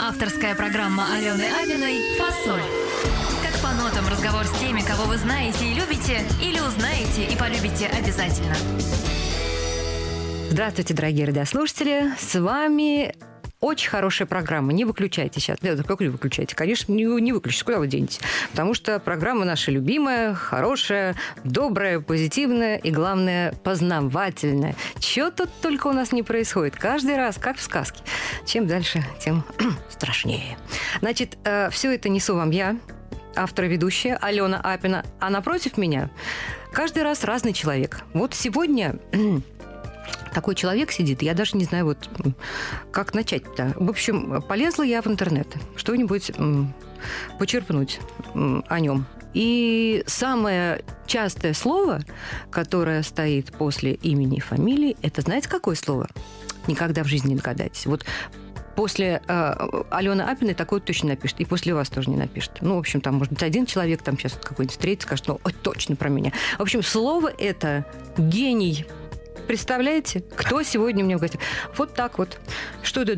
Авторская программа Алены Абиной «Фасоль». Как по нотам разговор с теми, кого вы знаете и любите, или узнаете и полюбите обязательно. Здравствуйте, дорогие радиослушатели. С вами очень хорошая программа. Не выключайте сейчас. Нет, как не выключайте? Конечно, не, не выключите. Куда вы денетесь? Потому что программа наша любимая, хорошая, добрая, позитивная и, главное, познавательная. Чего тут только у нас не происходит. Каждый раз, как в сказке. Чем дальше, тем страшнее. Значит, все это несу вам я, автор и ведущая Алена Апина. А напротив меня каждый раз разный человек. Вот сегодня такой человек сидит, я даже не знаю, вот как начать-то. В общем, полезла я в интернет, что-нибудь почерпнуть о нем. И самое частое слово, которое стоит после имени и фамилии, это знаете, какое слово? Никогда в жизни не догадаетесь. Вот после э, Алены Апиной такое точно напишет. И после вас тоже не напишет. Ну, в общем, там, может быть, один человек там сейчас какой-нибудь встретится, скажет, ну, точно про меня. В общем, слово это гений Представляете, кто сегодня мне говорит? Вот так вот. Что это?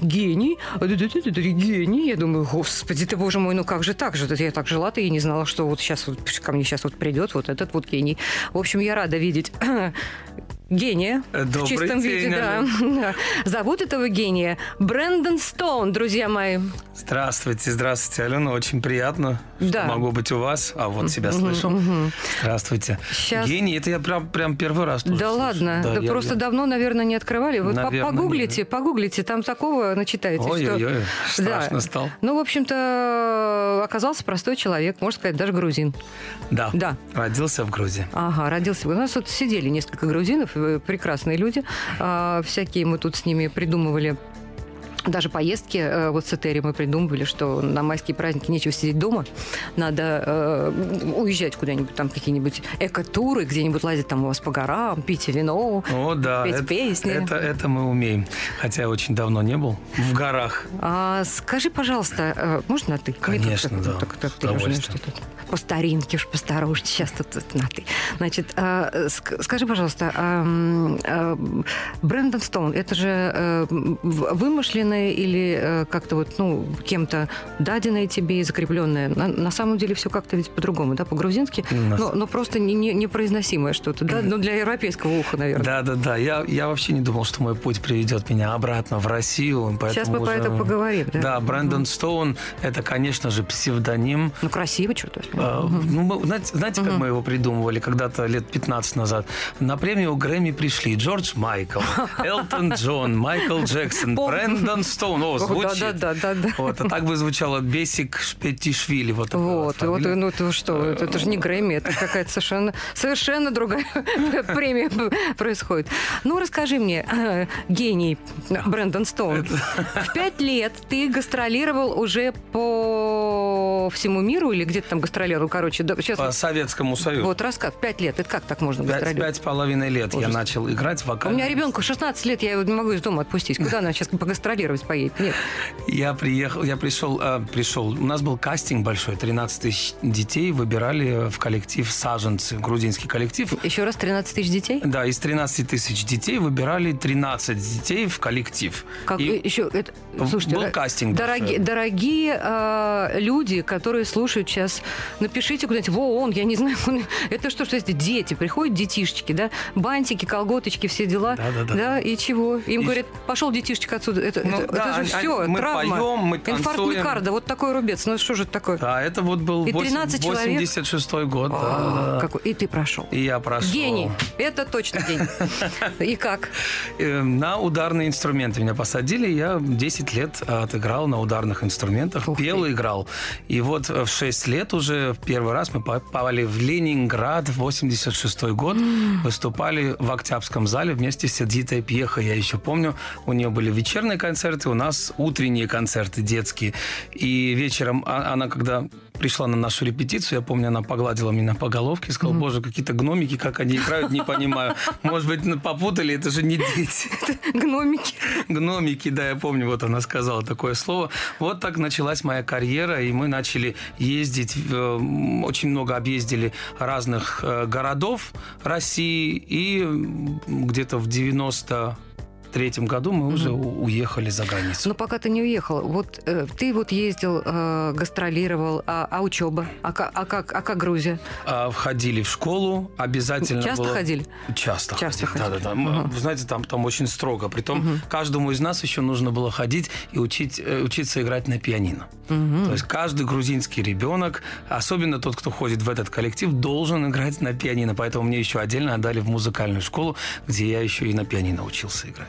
Гений. Гений. Я думаю, господи ты, боже мой, ну как же так же? Я так жила, ты и не знала, что вот сейчас вот ко мне сейчас вот придет вот этот вот гений. В общем, я рада видеть гения Добрый в чистом день, виде. Да. Зовут этого гения Брэндон Стоун, друзья мои. Здравствуйте, здравствуйте, Алена. Очень приятно, Да. что могу быть у вас. А вот себя слышу. Здравствуйте. Щас. Гений, это я прям, прям первый раз Да слышу. ладно, да, я- просто я- давно, наверное, не открывали. Вот по- Наверно, погуглите, нет. погуглите, там такого начитаете. что- Ой-ой-ой, страшно Да. стал. Ну, в общем-то, оказался простой человек, можно сказать, даже грузин. Да. Да. Родился в Грузии. Ага, родился. У нас вот сидели несколько грузинов, э, прекрасные люди. А, Всякие мы тут с ними придумывали даже поездки э, вот с Этери мы придумывали, что на майские праздники нечего сидеть дома, надо э, уезжать куда-нибудь, там какие-нибудь эко-туры, где-нибудь лазить там у вас по горам, пить вино, О, да. петь это, песни. Это, это мы умеем. Хотя я очень давно не был в горах. А скажи, пожалуйста, э, можно на ты? Конечно, тут да, так- так- с ты что тут по старинке уж посторожнее. Сейчас тут, тут на ты. Значит, э, ск- скажи, пожалуйста, а, э, Брэндон Стоун, это же э, в- вымышленное или э, как-то вот, ну, кем-то даденное тебе и закрепленное? На, на самом деле все как-то ведь по-другому, да, по-грузински? Но, но просто не- не- непроизносимое что-то, да? Ну, для европейского уха, наверное. Да, да, да. Я, я вообще не думал, что мой путь приведет меня обратно в Россию. Сейчас мы уже- этому поговорим, да? Да, Брэндон Стоун – это, конечно же, псевдоним. Ну, красиво, черт возьми. А, Ну, знаете, знаете, как мы его придумывали когда-то лет 15 назад? На премию Грэмми пришли Джордж Майкл, Элтон Джон, Майкл Джексон. Брэндон Стоун. О, звучит. да, да, да, да. Вот, а так бы звучало Бесик Шпетишвили. Вот, Вот, вот, ну это что, это, это же не Грэмми, это какая-то совершенно, совершенно другая премия происходит. Ну, расскажи мне, э, гений Брэндон Стоун, в пять лет ты гастролировал уже по всему миру или где-то там гастролировал, короче, сейчас По Советскому Союзу. вот рассказ, в пять лет, это как так можно гастролировать? пять с половиной лет я начал играть в У вокальном меня ребенку 16 лет, я его не могу из дома отпустить. Куда она сейчас погастролировать поедет? Нет. Я приехал, я пришел, а, пришел. У нас был кастинг большой, 13 тысяч детей выбирали в коллектив «Саженцы», грузинский коллектив. Еще раз 13 тысяч детей? Да, из 13 тысяч детей выбирали 13 детей в коллектив. Как, И еще, это, слушайте, был кастинг Дорогие, большой. дорогие э, люди, которые слушают сейчас, напишите куда-нибудь в ООН, я не знаю, это что, что это дети, приходят детишечки, да, бантики, колготочки, все дела, Да-да-да. и чего? Им И- говорят, пошел детишечка отсюда, это, Ну, это, да, это же все, мы травма, поем, мы инфаркт танцуем. миокарда, вот такой рубец, ну что же это такое? Да, это вот был И восемь- 13 человек? 86 год. да, А, да, да. какой- И ты прошел. И я прошел. Гений, это точно гений. И как? Э, На ударные инструменты меня посадили. Я 10 лет отыграл на ударных инструментах. Ух пел ты. и играл. И вот в 6 лет уже в первый раз мы попали в Ленинград в 86 год. Выступали в Октябрьском зале вместе с Эдитой Пьехо. Я еще помню, у нее были вечерние концерты концерты, у нас утренние концерты детские. И вечером а- она, когда пришла на нашу репетицию, я помню, она погладила меня по головке и сказала, боже, какие-то гномики, как они играют, не понимаю. Может быть, ну, попутали, это же не дети. Гномики. Гномики, да, я помню, вот она сказала такое слово. Вот так началась моя карьера, и мы начали ездить, очень много объездили разных э, городов России, и где-то в 90 третьем году мы уже уехали за границу. Но пока ты не уехал, вот э, ты вот ездил, э, гастролировал, а, а учеба? А, а как, а как Грузия? А, Входили в школу, обязательно Часто было- ходили? Часто, Часто ходили. ходили. Да, да, да. Вы знаете, там, там очень строго. Притом каждому из нас еще нужно было ходить и учить, э, учиться играть на пианино. То есть каждый грузинский ребенок, особенно тот, кто ходит в этот коллектив, должен играть на пианино. Поэтому мне еще отдельно отдали в музыкальную школу, где я еще и на пианино учился играть.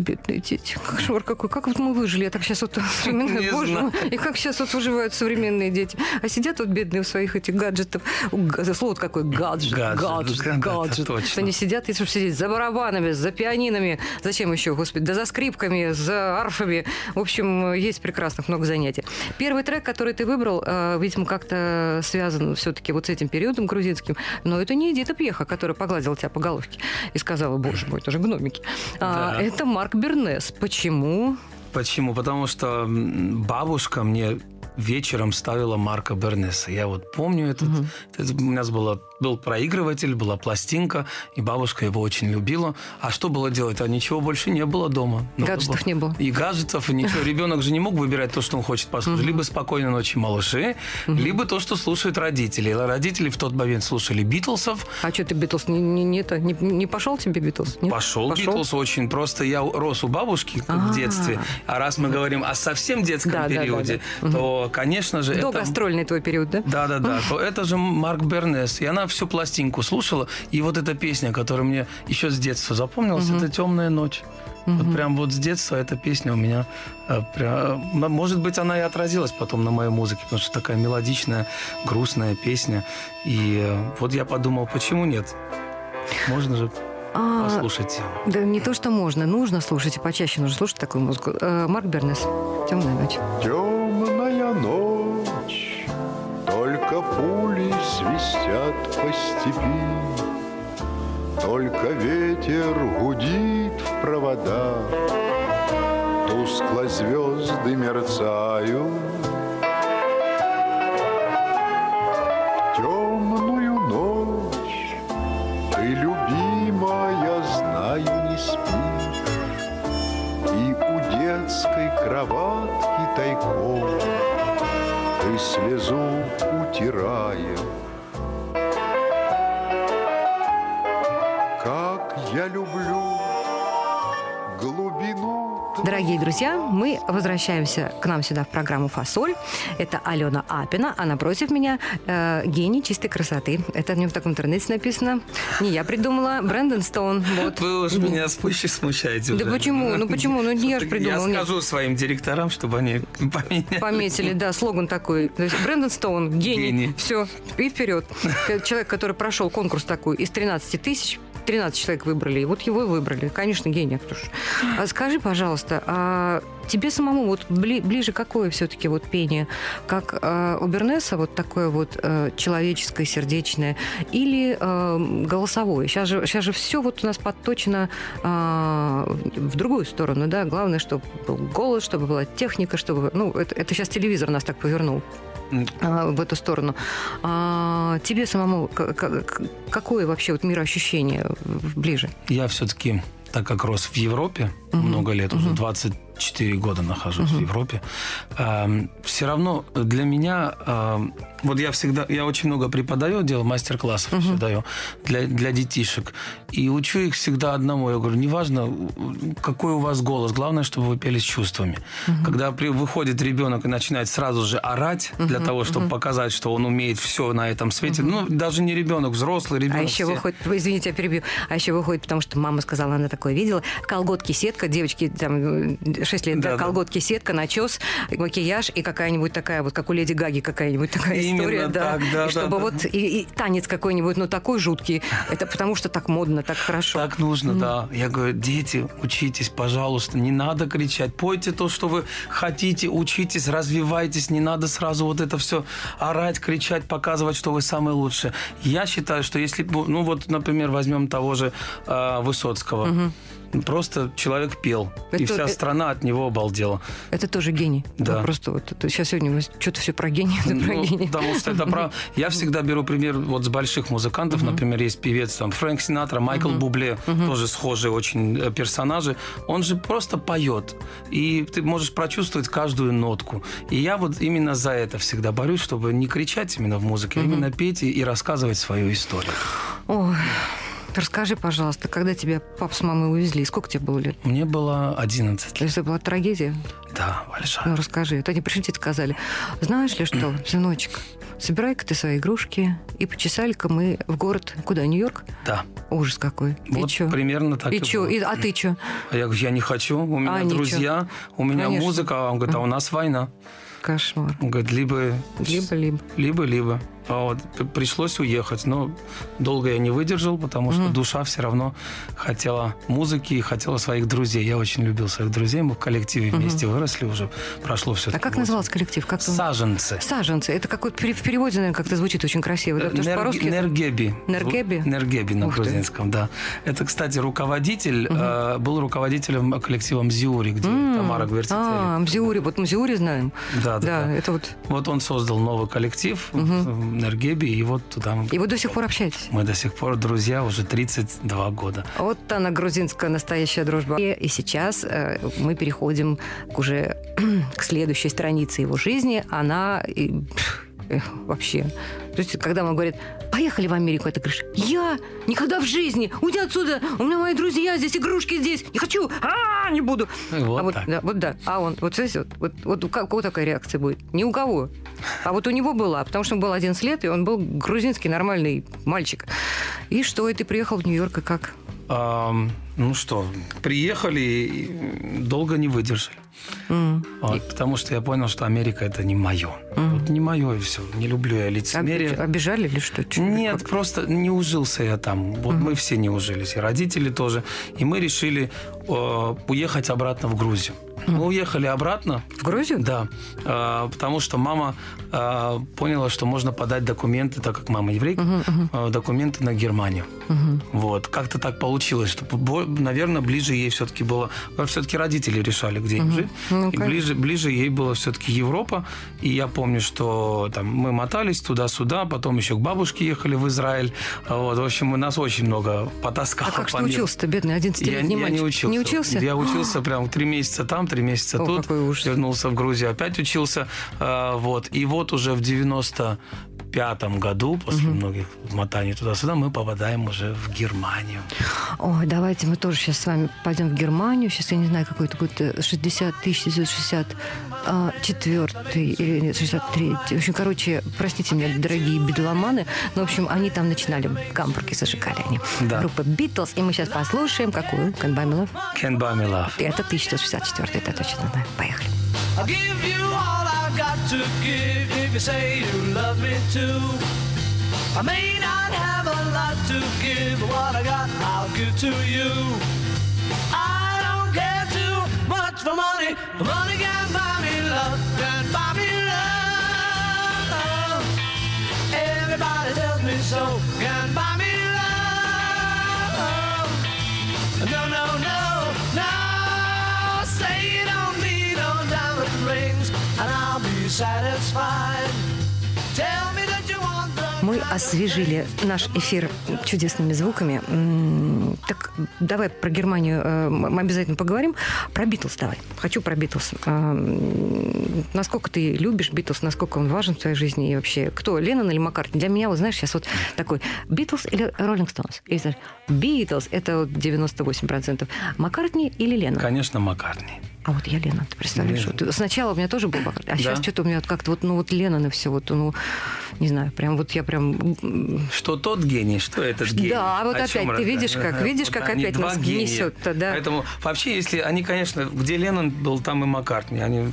Бедные дети. Кошмар какой. Как вот мы выжили? Я так сейчас вот Не боже знаю. И как сейчас вот выживают современные дети? А сидят вот бедные у своих этих гаджетов. Слово какое гаджет. Гаджет. Гаджет. Да, да, гаджет. точно. Они сидят, если сидеть за барабанами, за пианинами. Зачем еще, господи? Да за скрипками, за арфами. В общем, есть прекрасных много занятий. Первый трек, который ты выбрал, э, видимо, как-то связан все-таки вот с этим периодом грузинским. Но это не Эдита Пьеха, которая погладила тебя по головке и сказала, боже мой, это же гномики. А, Да. это Марк Бернес. Почему? Почему? Потому что бабушка мне вечером ставила Марка Бернеса. Я вот помню этот. это у нас было, был проигрыватель, была пластинка, и бабушка его очень любила. А что было делать? А ничего больше не было дома. Надо Гаджетов было- не было. И гаджетов, и ничего. Ребенок же не мог выбирать то, что он хочет послушать. Либо «Спокойной ночи, малыши», либо то, что слушают родители. Родители в тот момент слушали Битлсов, А что ты Битлз не, не, не, это, не, не пошел тебе Битлз? Нет? Пошел Битлз очень просто. Я рос у бабушки А. в детстве. А раз мы говорим о совсем детском Да, да, да, периоде, да. то, конечно же, До это... гастрольный твой период, да? Да, да, да. То это же Марк Бернес. И она всю пластинку слушала. И вот эта песня, которая мне еще с детства запомнилась, это «Темная ночь». Вот прям вот с детства эта песня у меня э, прям, может быть, она и отразилась потом на моей музыке, потому что такая мелодичная, грустная песня. И э, вот я подумал, почему нет? Можно же А, послушать. да не то, что можно, нужно слушать, и почаще нужно слушать такую музыку. Э, Марк Бернес, «Темная ночь». Темная ночь, свистят по степи, Только ветер гудит в провода, Тускло звезды мерцают. В темную ночь ты, любимая, знаю, не спишь, и у детской кроватки тайком Ты слезу утираешь. Я люблю глубину Дорогие друзья, мы возвращаемся к нам сюда в программу «Фасоль». Это Алена Апина, а напротив меня э, гений чистой красоты. Это не в таком интернете написано. Не я придумала, Брэндон Стоун. Вот. Вы уж меня спуще смущаете Да уже. почему? Ну почему? Ну не я же придумала. Я нет. скажу своим директорам, чтобы они поменяли. Пометили, да, слоган такой. То есть Брэндон Стоун, гений. Гений. Все, и вперед. Человек, который прошел конкурс такой из 13 тысяч, 13 человек выбрали, и вот его и выбрали. Конечно, гений. кто ж. А скажи, пожалуйста, а тебе самому вот бли- ближе какое все-таки вот пение? Как э, у Бернеса вот такое вот э, человеческое, сердечное или э, голосовое? Сейчас же, сейчас же все вот у нас подточено э, в другую сторону, да? Главное, чтобы был голос, чтобы была техника, чтобы... Ну, это, это сейчас телевизор нас так повернул в эту сторону. А, тебе самому какое вообще вот мироощущение ближе? Я все-таки, так как рос в Европе много лет, уже 24 года нахожусь в Европе, все равно для меня, эм, вот я всегда, я очень много преподаю, делаю мастер-классов, еще даю для, для детишек, и учу их всегда одному. Я говорю, неважно, какой у вас голос, главное, чтобы вы пели с чувствами. Когда при- выходит ребенок и начинает сразу же орать для того, чтобы показать, что он умеет все на этом свете, ну, даже не ребенок, взрослый ребенок. А еще все. выходит, извините, я перебью, а еще выходит, потому что мама сказала, она такое видела, колготки, сетка, девочки там 6 лет, да, Да-да. колготки, сетка, начес, макияж и какая-нибудь такая вот, как у Леди Гаги какая-нибудь такая Именно история, да. так, да, и да, чтобы да. вот и, и танец какой-нибудь, ну такой жуткий, это потому что так модно, так хорошо. Так нужно, да. Я говорю, дети, учитесь, пожалуйста, не надо кричать. Пойте то, что вы хотите, учитесь, развивайтесь. Не надо сразу вот это все орать, кричать, показывать, что вы самые лучшие. Я считаю, что если, ну вот, например, возьмем того же э, Высоцкого. Просто человек пел, и Это- вся это- страна от него обалдела. Это тоже гений. Да. Ну, просто вот это- сейчас сегодня мы что-то все про гений, да, про Ну, гений. потому что это про... Я всегда беру пример вот с больших музыкантов. Например, есть певец там Фрэнк Синатра, Майкл Бубле, тоже схожие очень э, персонажи. Он же просто поет. И ты можешь прочувствовать каждую нотку. И я вот именно за это всегда борюсь, чтобы не кричать именно в музыке, а именно петь и, и рассказывать свою историю. Ой, расскажи, пожалуйста, когда тебя пап с мамой увезли, сколько тебе было лет? Мне было 11 лет. Это была трагедия? Да, большая. Ну, расскажи. Вот они пришли тебе сказали, знаешь ли что, сыночек, собирай-ка ты свои игрушки и почесали-ка мы в город. Куда, Нью-Йорк? Да. Ужас какой. Вот и чё? примерно так И и чё? И- а ты что? А я говорю, я не хочу, у меня А, ничего. друзья, у меня Конечно. музыка. А он говорит, а у нас война. Кошмар. Он говорит, либо Либо-либо. Либо-либо. А вот пришлось уехать. Но долго я не выдержал, потому что душа все равно хотела музыки и хотела своих друзей. Я очень любил своих друзей. Мы в коллективе вместе выросли уже. Прошло все. А как назывался коллектив? Как? Саженцы. Саженцы. Это какой-то пере- в переводе, наверное, как-то звучит очень красиво. Да? Потому Нерг- по-русски... Нергеби. Нергеби? Нергеби на Ух ты. грузинском, да. Это, кстати, руководитель, э, был руководителем коллектива Мзиури, где Тамара Гвертители. А, Мзиури. Вот Мзиури знаем. Да, да, Да, это вот... Вот он создал новый коллектив в Нергеби, и вот туда мы И вы до сих пор общаетесь? Мы до сих пор друзья уже 32 года. Вот она, грузинская настоящая дружба. И, и сейчас э, мы переходим к уже к следующей странице его жизни. Она и, вообще... То есть, когда он говорит, поехали в Америку, а ты говоришь, я никогда в жизни, уйди отсюда, у меня мои друзья здесь, игрушки здесь, не хочу, а не буду. Вот а вот, так. да, вот да. А он, вот знаете, вот, вот, вот у кого такая реакция будет? Ни у кого. А вот у него была, потому что ему было 11 лет, и он был грузинский нормальный мальчик. И что, и ты приехал в Нью-Йорк, и как? Ам, ну что, приехали и долго не выдержали. М. Вот, потому что я понял, что Америка это не мое. Вот не мое и все. Не люблю я лицемерие. Обиж- Обижали или что? Чё? Нет, Как? просто не ужился я там. Вот мы все не ужились, и родители тоже. И мы решили э, уехать обратно в Грузию. Мы уехали обратно. В Грузию? Да, э, потому что мама э, поняла, что можно подать документы, так как мама еврейка, э, документы на Германию. Вот, как-то так получилось, что, наверное, ближе ей все-таки было... Все-таки родители решали, где им жить. Ну, и ближе, ближе ей было все-таки Европа. И я помню, что там мы мотались туда-сюда, потом еще к бабушке ехали в Израиль. Вот, в общем, у нас очень много потаскало А как по миру. учился-то, бедный, 11-летний Я, я мальчик? не учился. Не учился? Я учился прям три месяца там, три месяца О, тут. Вернулся в Грузию, опять учился. А, вот. И вот уже в 95-м году, после многих мотаний туда-сюда, мы попадаем уже в Германию. Ой, давайте мы тоже сейчас с вами пойдем в Германию. Сейчас я не знаю, какой это будет э, 60 1964 или нет, 63 В общем, короче, простите меня, дорогие бедломаны, но, в общем, они там начинали гамбурги зажигали они. Да. Группа Битлз. И мы сейчас послушаем, какую? Канбамилов. Can't buy me love. Это 1964 это точно знаю. Поехали. I'll give you all I've got to give if you say you love me too. I may not have a lot to give, but what I got I'll give to you. I don't care too much for money. Money can buy me love, can buy me love. Everybody tells me so, can buy me love. No, no, no, Мы освежили наш эфир чудесными звуками. Так, давай про Германию э, мы обязательно поговорим. Про Битлз давай. Хочу про Битлз. Э, Насколько ты любишь Битлз, насколько он важен в твоей жизни и вообще кто, Леннон или Маккартни? Для меня, вот знаешь, сейчас вот такой Битлз или Роллинг Стоунс? Или знаешь, Битлз – это вот 98%. Маккартни или Леннон? Конечно, Маккартни. А вот я Лена, ты представляешь? Лена. Вот сначала у меня тоже был Маккартни, а сейчас Да. что-то у меня вот как-то вот, ну вот Леннон и все, вот, ну, не знаю, прям вот я прям... Что тот гений, что этот гений. Да, вот О опять ты раз- видишь, как- видишь, Вот как опять нас гения. несёт-то, да. Поэтому вообще, если они, конечно, где Леннон был, там и Маккартни, они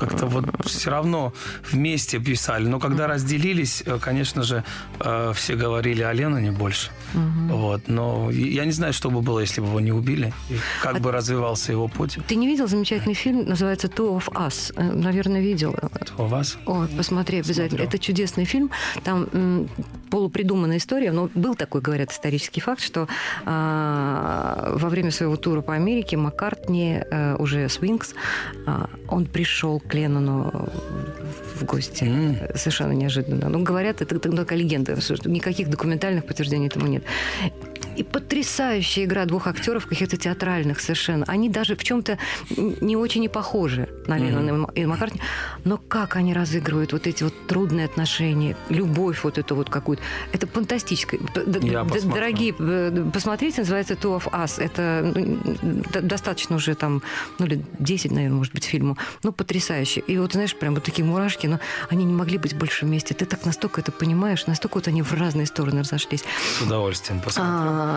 как-то вот все равно вместе писали. Но когда разделились, э, конечно же, э, все говорили о Ленноне больше. Вот. Но я не знаю, что бы было, если бы его не убили, и как А бы развивался его путь. Ты не видел замечательный фильм, называется «Two of Us»? Э, Наверное, видел. У вас? Ой, посмотри обязательно. Смотрел. Это чудесный фильм. Там м, полупридуманная история, но был такой, говорят, исторический факт, что а, во время своего тура по Америке Маккартни, э, уже с Wings, а, он пришел к Леннону в гости. М. Совершенно неожиданно. Ну, говорят, это, это такая легенда, никаких документальных подтверждений этому нет. И потрясающая игра двух актеров, каких-то театральных совершенно. Они даже в чем-то не очень и похожи на и Ма- и Маккартни. Но как они разыгрывают вот эти вот трудные отношения, любовь вот эту вот какую-то. Это фантастическое. Я посмотрю. Дорогие, э, посмотрите, называется «Two of Us». Это ну, достаточно уже там, ну, лет 10, наверное, может быть, фильму. Ну, потрясающе. И вот, знаешь, прям вот такие мурашки, но они не могли быть больше вместе. Ты так настолько это понимаешь, настолько вот они в разные стороны разошлись. С удовольствием посмотрю. А,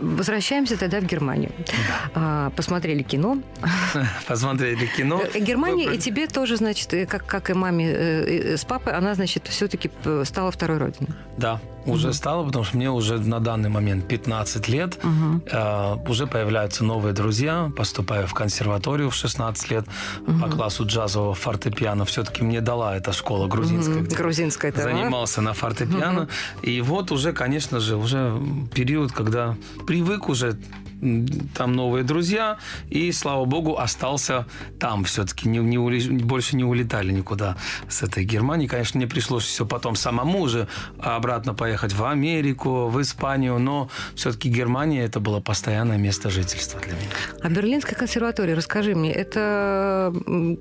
Возвращаемся тогда в Германию. А, Посмотрели кино. Посмотрели кино. Э, Германия и тебе тоже, значит, э, как, как и маме э, с папой, она, значит, все-таки стала второй родиной. Да, уже стало, потому что мне уже на данный момент 15 лет. Э, уже появляются новые друзья. Поступаю в консерваторию в 16 лет по классу джазового фортепиано. Все-таки мне дала эта школа грузинская. Мгм. где Грузинская это, а? Занимался на фортепиано. И вот уже, конечно же, уже период, когда привык уже там новые друзья, и, слава богу, остался там все-таки. Не, не ули- больше не улетали никуда с этой Германии. Конечно, мне пришлось все потом самому уже обратно поехать в Америку, в Испанию, но все-таки Германия это было постоянное место жительства для меня. А Берлинская консерватория, расскажи мне, это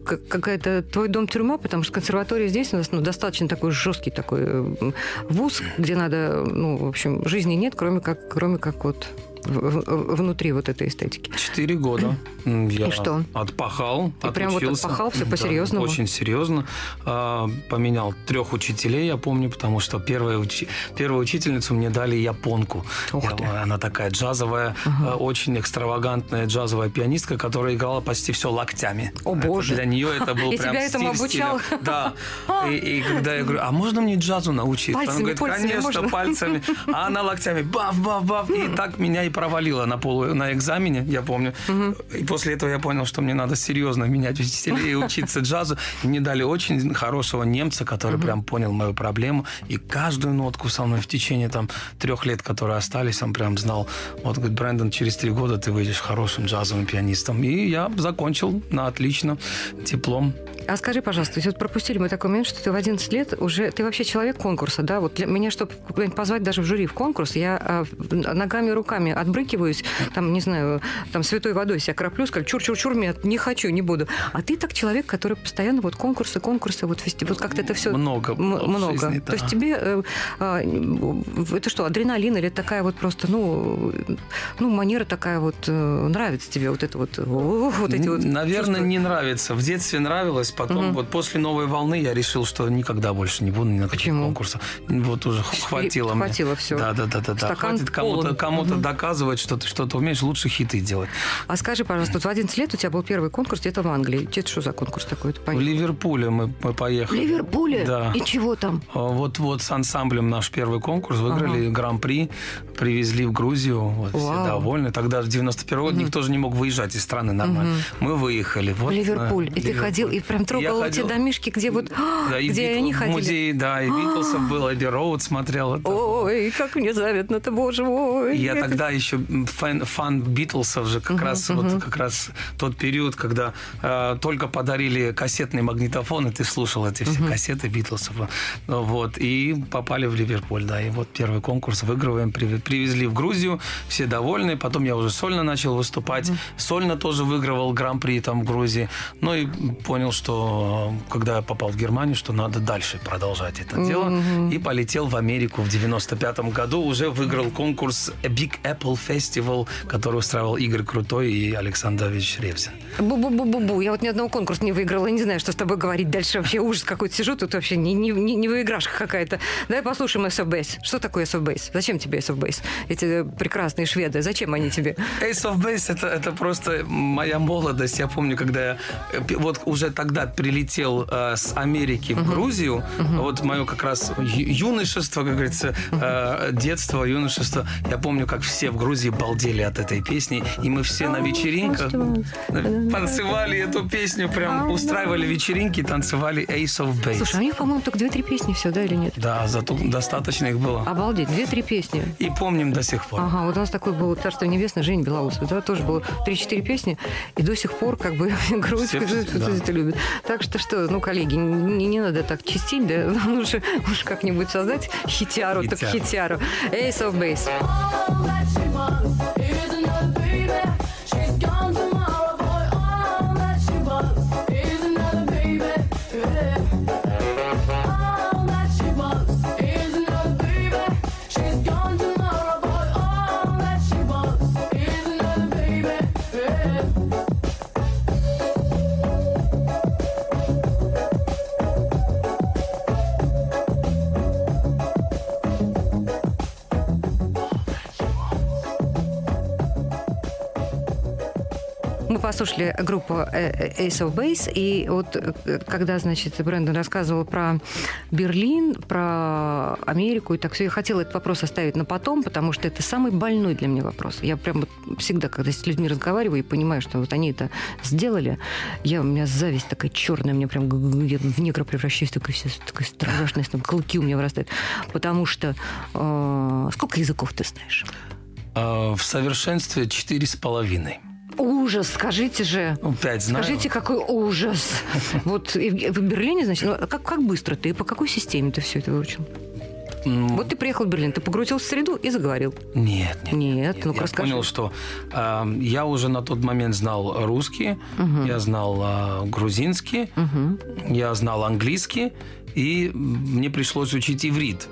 какая-то твой дом-тюрьма, потому что консерватория здесь у нас ну, достаточно такой жесткий такой м, вуз, где надо, ну, в общем, жизни нет, кроме как, кроме как вот внутри вот этой эстетики. Четыре года я И что? отпахал, Ты прям вот отучился. отпахал Да, по-серьезному? очень серьезно. А, Поменял трех учителей, я помню, потому что первая, учи- первую учительницу мне дали японку. Ух ты. Она такая джазовая, а, очень экстравагантная джазовая пианистка, которая играла почти все локтями. О, Это боже. Для нее это был Я прям тебя этому стиль стиля. обучала? Да. И, и когда я говорю, а можно мне джазу? Пальцами, Она говорит, конечно, можно?» пальцами. А она локтями баф, баф, баф. И так меня и провалило на полу, на экзамене, я помню. И после этого я понял, что мне надо серьезно менять учителей и учиться джазу. И мне дали очень хорошего немца, который прям понял мою проблему. И каждую нотку со мной в течение там трех лет, которые остались, он прям знал. Вот, говорит, Брэндон, через три года ты выйдешь хорошим джазовым пианистом. И я закончил на отлично диплом. А скажи, пожалуйста, вот пропустили мы такой момент, что ты в 11 лет уже... Ты вообще человек конкурса, да? Вот для меня, чтобы куда-нибудь позвать даже в жюри в конкурс, я а, ногами, руками отбрыкиваюсь, там, не знаю, там святой водой себя краплю, скажу, чур-чур-чур, меня не хочу, не буду. А ты так человек, который постоянно вот конкурсы, конкурсы, вот, фести... вот как-то это все... Много много. жизни, То да. есть тебе... э, а, это что, адреналин или такая вот просто, ну, ну манера такая вот, э, нравится тебе вот это вот, о, вот эти вот... Наверное, чувства? не нравится. В детстве нравилось, потом Мгм. вот после новой волны я решил, что никогда больше не буду ни на каких Почему? конкурсах. Вот уже хватило мне. хватило всё. Да, да, да, да, да. Стакан Хватит кому-то полон. кому-то Мгм. доказывать, что ты что-то умеешь, лучше хиты делать. А скажи, пожалуйста, вот в 11 лет у тебя был первый конкурс где-то в Англии. Это что за конкурс такой? Ты В? Ливерпуле мы, мы В поехали. Ливерпуле? Да. И чего там? А, Вот, вот с ансамблем наш первый конкурс выиграли гран-при, привезли в Грузию, вот, все Вау. довольны. Тогда в 91 год никто же не мог выезжать из страны нормально. Мы выехали. Вот, в Ливерпуль. на И ты Ливерпуль. ходил, и прям трогал эти домишки, где вот... Да, и где Битл- они в ходили. музее, да, и Битлсов был, Abbey Road смотрел. Это. Ой, как мне заветно-то, боже мой. Я Это- тогда еще фан, фан Битлсов же как раз вот как раз тот период, когда э, только подарили кассетный магнитофон, и ты слушал эти все кассеты Битлсов. Ну, Вот и попали в Ливерпуль, да. И вот первый конкурс выигрываем, приве- привезли в Грузию, все довольны. Потом я уже сольно начал выступать, сольно тоже выигрывал гран-при там в Грузии. Ну и понял, что э, когда я попал в Германию, что надо дальше продолжать это дело. И полетел в Америку в 95 году. Уже выиграл конкурс Big Apple был фестивал, который устраивал Игорь Крутой и Александр Давидович Ревзин. Бу-бу-бу-бу-бу. Я вот ни одного конкурса не выиграла. Я не знаю, что с тобой говорить дальше. Вообще ужас какой-то сижу. Тут вообще не, не, не, не выиграшка какая-то. Давай послушаем SF Base. Что такое SF Base? Зачем тебе SF Base? Эти прекрасные шведы. Зачем они тебе? Ace of Base это, это просто моя молодость. Я помню, когда я э, вот уже тогда прилетел э, с Америки в Грузию, вот мое как раз юношество, как говорится, э, детство, юношество. Я помню, как все в Грузии балдели от этой песни, и мы все на вечеринках э, танцевали эту песню, прям устраивали вечеринки, танцевали Ace of Base. Слушай, а у них, по-моему, только две-три песни все, да, или нет? Да, зато достаточно их было. Обалдеть, две-три песни. И помним до сих пор. Ага, вот у нас такой был «Царство небесное» Женя Белоусов, да, тоже было 3-4 песни, и до сих пор как бы да. это любит. Так что что, ну, коллеги, не, не надо так чистить, да, лучше уж как-нибудь создать хитяру, так хитяру. Ace of Base. songs. Послушали группу э, э, Ace of Base, и вот э, когда, значит, Брэндон рассказывал про Берлин, про Америку и так все, я хотела этот вопрос оставить на потом, потому что это самый больной для меня вопрос. Я прям вот всегда, когда с людьми разговариваю и понимаю, что вот они это сделали, я, у меня зависть такая черная, мне прям я в негра превращаюсь, такая вся такая страшная, там клыки у меня вырастают. Потому что э, сколько языков ты знаешь? В совершенстве четыре с половиной. Ужас, скажите же. Ну, пять знаю. Скажите, какой ужас. Вот в Берлине, значит, ну, как, как быстро ты, по какой системе ты все это выучил? М, Вот ты приехал в Берлин, ты погрузился в среду и заговорил. Нет, нет. Нет, ну-ка я расскажи. понял, что э, я уже на тот момент знал русский, я знал э, грузинский, я знал английский, и мне пришлось учить иврит.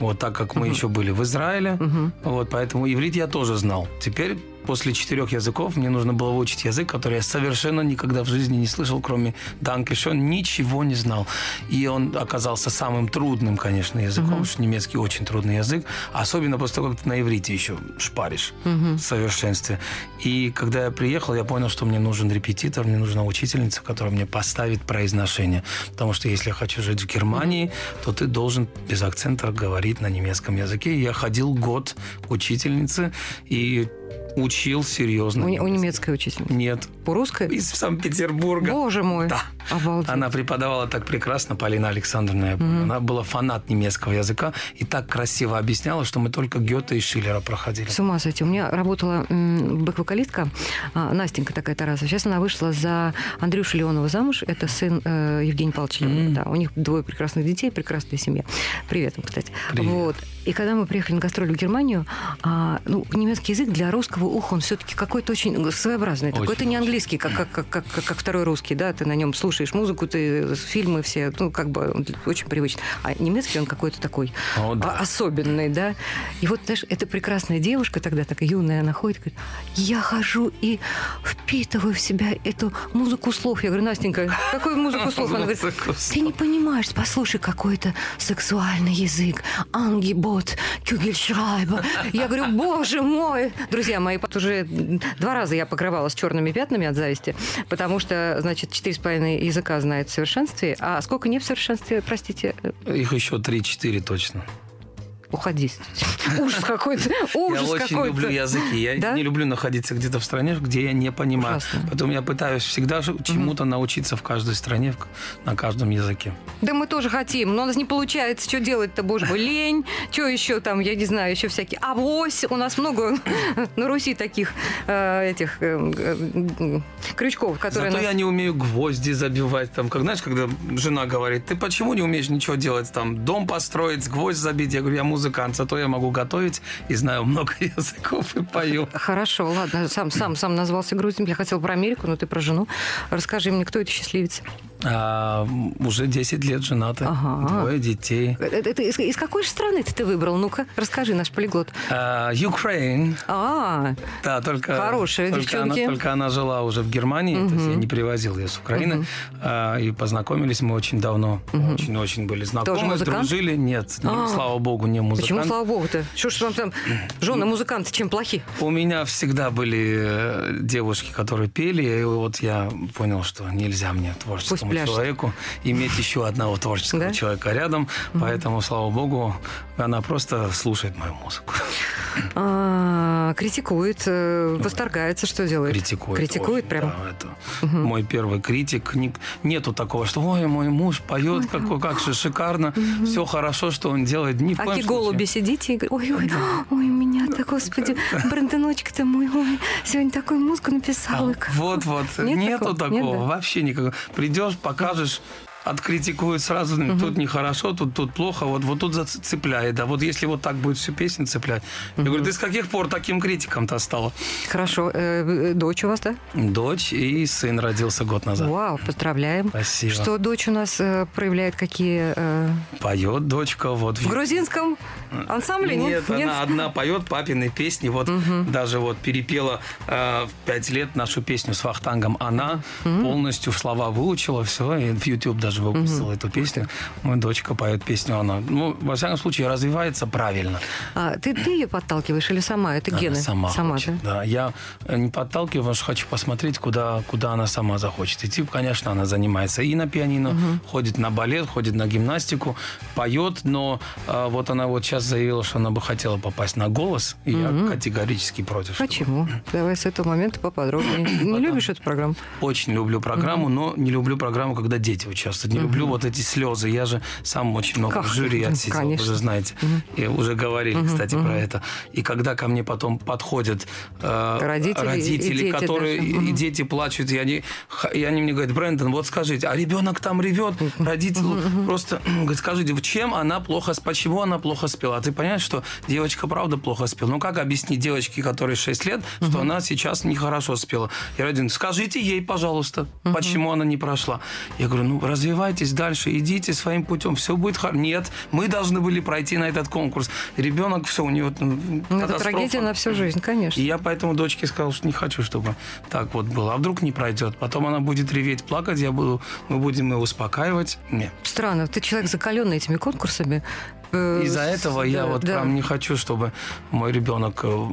Вот так как мы еще были в Израиле, вот поэтому иврит я тоже знал. Теперь после четырех языков мне нужно было выучить язык, который я совершенно никогда в жизни не слышал, кроме Данкишон, ничего не знал. И он оказался самым трудным, конечно, языком, потому что немецкий очень трудный язык, особенно после того, как ты на иврите еще шпаришь в совершенстве. И когда я приехал, я понял, что мне нужен репетитор, мне нужна учительница, которая мне поставит произношение. Потому что если я хочу жить в Германии, то ты должен без акцента говорить на немецком языке. И я ходил год к учительнице и учил серьезно. У, у немецкой учитель. Нет. По-русски? Из Санкт-Петербурга. Боже мой. Да. Обалдеть. Она преподавала так прекрасно, Полина Александровна. помню. Она была фанат немецкого языка и так красиво объясняла, что мы только Гёте и Шиллера проходили. С ума сойти. У меня работала бэк-вокалистка а, Настенька такая Тарасова. Сейчас она вышла за Андрюшу Леонова замуж. Это сын э, Евгения Павловича Леонова. Да, у них двое прекрасных детей, прекрасная семья. Привет им, кстати. Привет. Вот. И когда мы приехали на гастроли в Германию, а, ну, немецкий язык для русского уха, он все-таки какой-то очень своеобразный. такой. Очень, Это не английский, как, как, как, как, как второй русский, да, ты на нем слушаешь музыку, ты фильмы все, ну, как бы очень привычный. А немецкий он какой-то такой О, да. особенный, да. И вот, знаешь, эта прекрасная девушка тогда, такая юная, она ходит, говорит, я хожу и впитываю в себя эту музыку слов. Я говорю, Настенька, какую музыку слов? Она говорит, ты не понимаешь, послушай, какой-то сексуальный язык. Ангибот, кюгельшрайба. Я говорю, боже мой. Друзья мои, уже два раза я покрывалась черными пятнами от зависти, потому что, значит, четыре с половиной языка знает в совершенстве. А сколько не в совершенстве, простите, Их еще 3-4 точно. Уходи. Ужас какой-то. Ужас я очень какой-то. люблю языки. Я Да? не люблю находиться где-то в стране, где я не понимаю. Ужасно. Поэтому я пытаюсь всегда чему-то научиться в каждой стране, на каждом языке. Да мы тоже хотим, но у нас не получается. Что делать-то, боже мой, лень? Что еще там, я не знаю, еще всякие. Авось, у нас много на Руси таких э, этих э, э, крючков, которые Зато нас- я не умею гвозди забивать. Там, как знаешь, когда жена говорит, ты почему не умеешь ничего делать? Там дом построить, гвоздь забить. Я говорю, я музыкант, зато я могу готовить и знаю много языков и пою. Хорошо, ладно, сам, сам, сам назвался грузин. Я хотел про Америку, но ты про жену. Расскажи мне, кто это счастливец? А, уже 10 лет женаты, Ага. двое детей. Это, это из, из какой же страны ты выбрал? Ну-ка, расскажи, наш полиглот. А, Ukraine, А, да, только... Хорошие только девчонки. Она, только она жила уже в Германии, то есть я не привозил ее с Украины. А, и познакомились мы очень давно. Очень-очень были знакомы, музыкант? дружили. Нет, не- А. слава богу, не музыкант. почему, слава богу-то? Что ж вам там, жены музыканты, чем плохи? У меня всегда были э, девушки, которые пели, и вот я понял, что нельзя мне, творческому пляшут. человеку, иметь еще одного творческого Да? человека рядом, поэтому, слава богу, она просто слушает мою музыку. А, критикует, э, восторгается, что делает? Критикует. Критикует очень, прям? да, это мой первый критик. Нету такого, что ой, мой муж поет, как, как же шикарно, все хорошо, что он делает. Ни в Аки голуби сидите и ой, ой, ой, у меня-то, господи, Брендоночка-то мой, ой, сегодня такую музыку написал. как». Вот, вот. Нет Нету такого? Вообще никакого. Придешь, покажешь, откритикуют сразу, тут нехорошо, тут, тут плохо, вот, вот тут зацепляет. Да, вот если вот так будет всю песню цеплять. Я говорю, ты с каких пор таким критиком-то стала? Хорошо. Э, э, дочь у вас, да? Дочь и сын родился год назад. Вау, поздравляем. Спасибо. Что дочь у нас э, проявляет какие... э, Поет дочка, вот. в грузинском ансамбле? Нет, она одна поет папины песни. Вот даже вот перепела э, в пять лет нашу песню с Вахтангом. Она полностью слова выучила, все, и в YouTube даже выпустила эту песню. Моя дочка поет песню, она, ну, во всяком случае, развивается правильно. А, ты, ты ее подталкиваешь или сама? Это Она гены? сама, хочет, да? да. Я э, не подталкиваю, потому что хочу посмотреть, куда, куда она сама захочет идти. Конечно, она занимается и на пианино, ходит на балет, ходит на гимнастику, поет, но э, вот она вот сейчас заявила, что она бы хотела попасть на голос, и я категорически против. чтобы- Почему? Давай с этого момента поподробнее. Не любишь эту программу? Очень люблю программу, но не люблю программу, когда дети участвуют. Не люблю вот эти слезы. Я же сам очень много Как? в жюри отсидел, Конечно. вы же знаете. И уже говорили, кстати, про это. И когда ко мне потом подходят э, Родители и родители, дети которые даже. и, и дети плачут, и они, и они мне говорят, Брэндон, вот скажите, а ребенок там ревет, родитель просто говорит, скажите, в чем она плохо, почему она плохо спела? А ты понимаешь, что девочка правда плохо спела? Ну как объяснить девочке, которой 6 лет, что она сейчас нехорошо спела? Я говорю, скажите ей, пожалуйста, почему она не прошла? Я говорю, ну развивайтесь дальше, идите своим путем, все будет хорошо. Нет, мы должны были пройти на этот конкурс. Ребенок, все, у там Ну, это трагедия на всю жизнь, конечно. И я поэтому дочке сказал, что не хочу, чтобы так вот было. А вдруг не пройдет? Потом она будет реветь, плакать, я буду, мы будем ее успокаивать. Нет. Странно, ты человек закаленный этими конкурсами. Э, Из-за этого я да, вот да. прям не хочу, чтобы мой ребенок... э,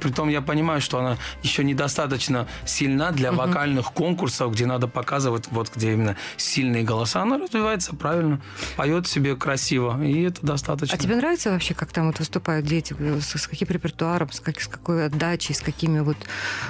Притом я понимаю, что она еще недостаточно сильна для вокальных конкурсов, где надо показывать, вот где именно сильные голоса. Она развивается правильно, поет себе красиво, и это достаточно. А тебе нравится вообще, как там вот выступают дети? С, с каким репертуаром, с, как- с какой отдачей, с какими вот...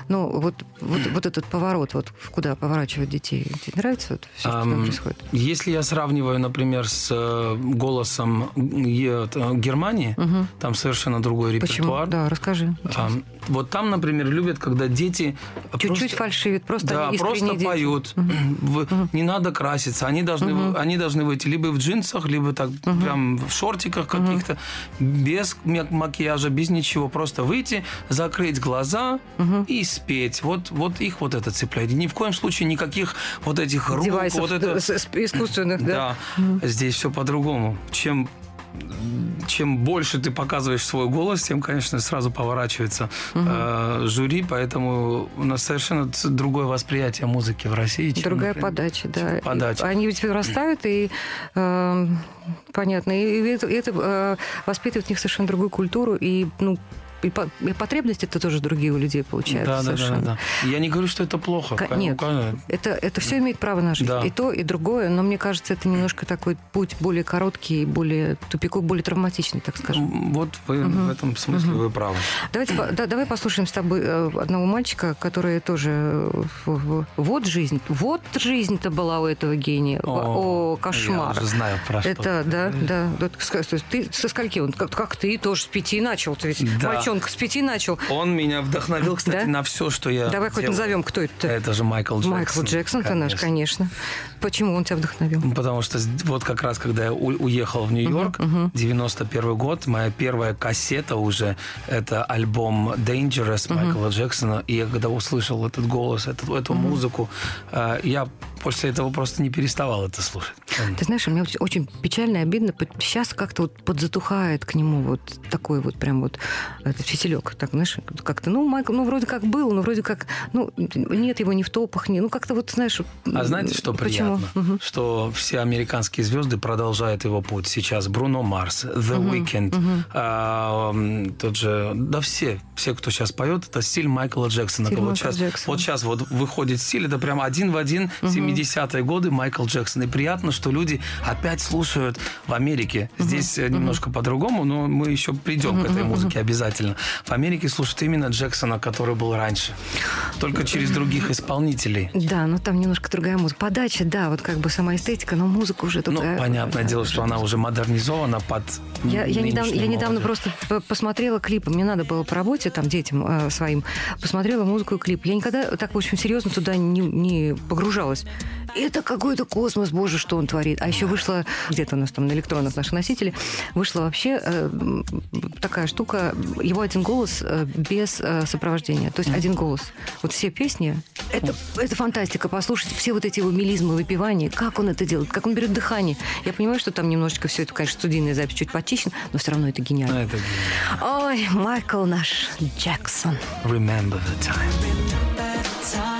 Ну, вот, вот, вот этот поворот, вот куда поворачивают детей. Тебе нравится вот все, что там Ам, происходит? Если я сравниваю, например, с э, голосом т- Германии, там совершенно другой Почему? репертуар. Да, расскажи. Ам, вот там, например, любят, когда дети Чуть-чуть просто- фальшивит, просто да, просто дети. поют. В- Не надо краситься. Они должны, вы- они должны выйти либо в джинсах, либо так прям в шортиках каких-то, без ма- макияжа, без ничего. Просто выйти, закрыть глаза и спеть. Вот, вот их вот это цепляет. И ни в коем случае никаких вот этих рук, Девайсов вот это... э, искусственных, да? Да, здесь все по-другому. Чем чем больше ты показываешь свой голос, тем, конечно, сразу поворачивается э, жюри, поэтому у нас совершенно другое восприятие музыки в России. чем, Другая например, подача, да. чем подача. И Они ведь вырастают, и э, понятно, и это, и это, э, воспитывает в них совершенно другую культуру, и, ну, и, по- и потребности это тоже другие у людей получаются Да, да, да, совершенно. да, да. Я не говорю, что это плохо. Ка- Ка- Нет, ка- это, это все имеет право на жизнь. Да. И то, и другое. Но мне кажется, это немножко такой путь более короткий, более тупиковый, более травматичный, так скажем. Вот вы в этом смысле вы правы. Давайте, да, давай послушаем с тобой э, одного мальчика, который тоже... э, Вот жизнь. Вот жизнь-то была у этого гения. О, кошмар. Я уже знаю про что. Это, да, да. То есть Ты со скольки? Он как, как ты тоже с пяти начал. Ты ведь Да. Мальчонка с пяти начал. Он меня вдохновил, кстати, Да? на все, что я Давай хоть делаю. назовем, кто это. Это же Майкл Джексон. Майкл Джексон, наш, конечно. Почему он тебя вдохновил? Ну, Потому что вот как раз, когда я уехал в Нью-Йорк, 91 год, моя первая кассета уже, это альбом Dangerous Майкла Джексона. И я когда услышал этот голос, эту, эту музыку, э, я после этого просто не переставал это слушать. Ты знаешь, мне очень- очень печально и обидно. Сейчас как-то вот подзатухает к нему вот такой вот прям вот этот фитилек. Так, знаешь, как-то, ну, Майкл, ну, вроде как был, ну, вроде как, ну, нет его ни в топах, ни, ну, как-то вот, знаешь... А знаете, что почему? Мгм. Что все американские звезды продолжают его путь. Сейчас Бруно Марс, The Weeknd, а, м, тот же, да все, все, кто сейчас поет, это стиль Майкла Джексона. Стиль вот, Майкла сейчас, Джексона. вот сейчас вот выходит стиль, это прям один в один 70-е годы Майкл Джексон. И приятно, что люди опять слушают в Америке. Здесь э, немножко по-другому, но мы еще придем к этой музыке обязательно. В Америке слушают именно Джексона, который был раньше. Только через других исполнителей. Да, но там немножко другая музыка. Подача, да, вот как бы сама эстетика, но музыка уже Ну, такая... понятное дело, что она уже модернизована под Я, я недавно, я недавно просто посмотрела клипы. Мне надо было по работе, там, детям э, своим. Посмотрела музыку и клип. Я никогда так очень серьезно туда не, не погружалась. Это какой-то космос, боже, что он творит. А еще вышла где-то у нас там на электронных наших носителей, вышла вообще э, такая штука, его один голос э, без э, сопровождения. То есть один голос. Вот все песни, это, это фантастика. Послушайте все вот эти его мелизмы, выпивания, как он это делает, как он берет дыхание. Я понимаю, что там немножечко все это, конечно, студийная запись чуть почищен, но все равно это гениально. это гениально. Ой, Майкл наш Джексон. Remember the time.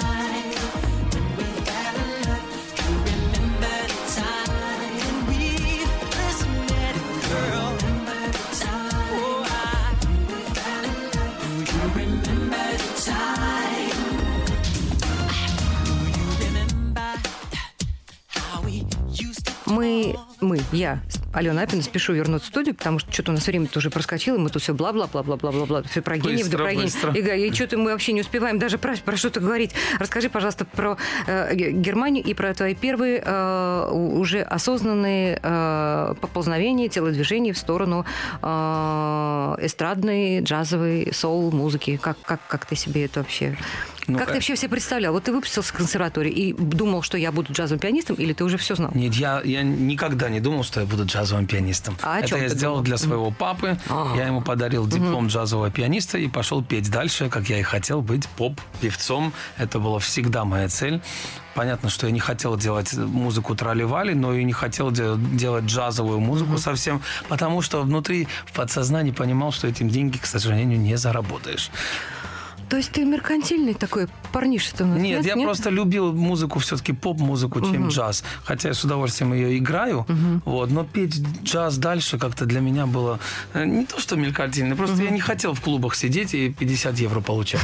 Мы, мы, я, Алена Апина, спешу вернуться в студию, потому что что-то у нас время уже проскочило, мы тут все бла-бла-бла-бла-бла-бла, все про гениев, да про гениев. И, и что-то мы вообще не успеваем даже про, про что-то говорить. Расскажи, пожалуйста, про э, Германию и про твои первые э, уже осознанные э, поползновения, телодвижения в сторону э, эстрадной, джазовой, соул-музыки. Как, как, как ты себе это вообще... Ну, как ты э, вообще себе представлял? Вот ты выпустился с консерватории и думал, что я буду джазовым пианистом, или ты уже все знал? Нет, я, я никогда не думал, что я буду джазовым пианистом. А Это я ты сделал думал? для своего папы. А. Я ему подарил диплом джазового пианиста и пошел петь дальше, как я и хотел, быть поп-певцом. Это была всегда моя цель. Понятно, что я не хотел делать музыку тролливали, но и не хотел де- делать джазовую музыку совсем, потому что внутри в подсознании понимал, что этим деньги, к сожалению, не заработаешь. То есть ты меркантильный такой парниша ты нас? Нет, я просто любил музыку, все-таки поп-музыку, чем джаз. Хотя я с удовольствием ее играю. Вот, но петь джаз дальше как-то для меня было э, не то, что мелькотильно, просто я не хотел в клубах сидеть и 50 евро получать.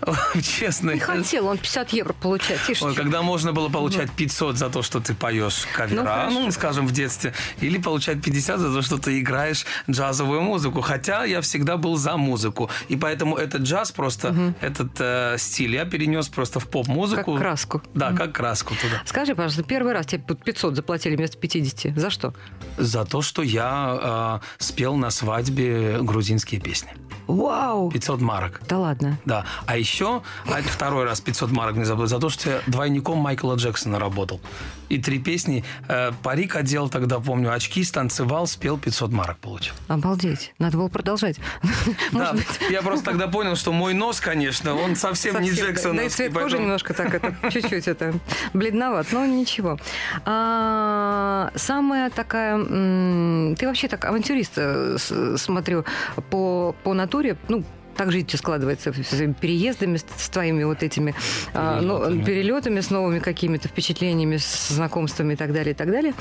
Честно. Не хотел он 50 евро получать. Ой, когда можно было получать 500 за то, что ты поешь Ну, кавера, хорошо. ну, скажем, в детстве, или получать 50 за то, что ты играешь джазовую музыку. Хотя я всегда был за музыку. И поэтому этот джаз просто, этот э, стиль я перенес просто в поп-музыку. Как краску. Да, как краску туда. Скажи, пожалуйста, первый раз тебе 500 заплатили вместо 50. За что? За то, что я э, спел на свадьбе грузинские песни. Вау! 500 марок. Да ладно. Да. А еще а второй раз 500 марок не забыл за то, что я двойником Майкла Джексона работал. И три песни. Э, парик одел тогда, помню, очки, станцевал, спел 500 марок получил. Обалдеть. Надо было продолжать. Да, я просто тогда понял, что мой нос, конечно, он совсем, не Совсем, да. Джексон. Да и цвет кожи немножко так, это чуть-чуть это бледноват, но ничего. А, самая такая... Ты вообще так авантюрист, э, смотрю, по, по натуре, ну, так тебя складывается с своими переездами, с, твоими вот этими а, ну, Перелетами. перелетами, с новыми какими-то впечатлениями, с знакомствами и так далее, и так далее.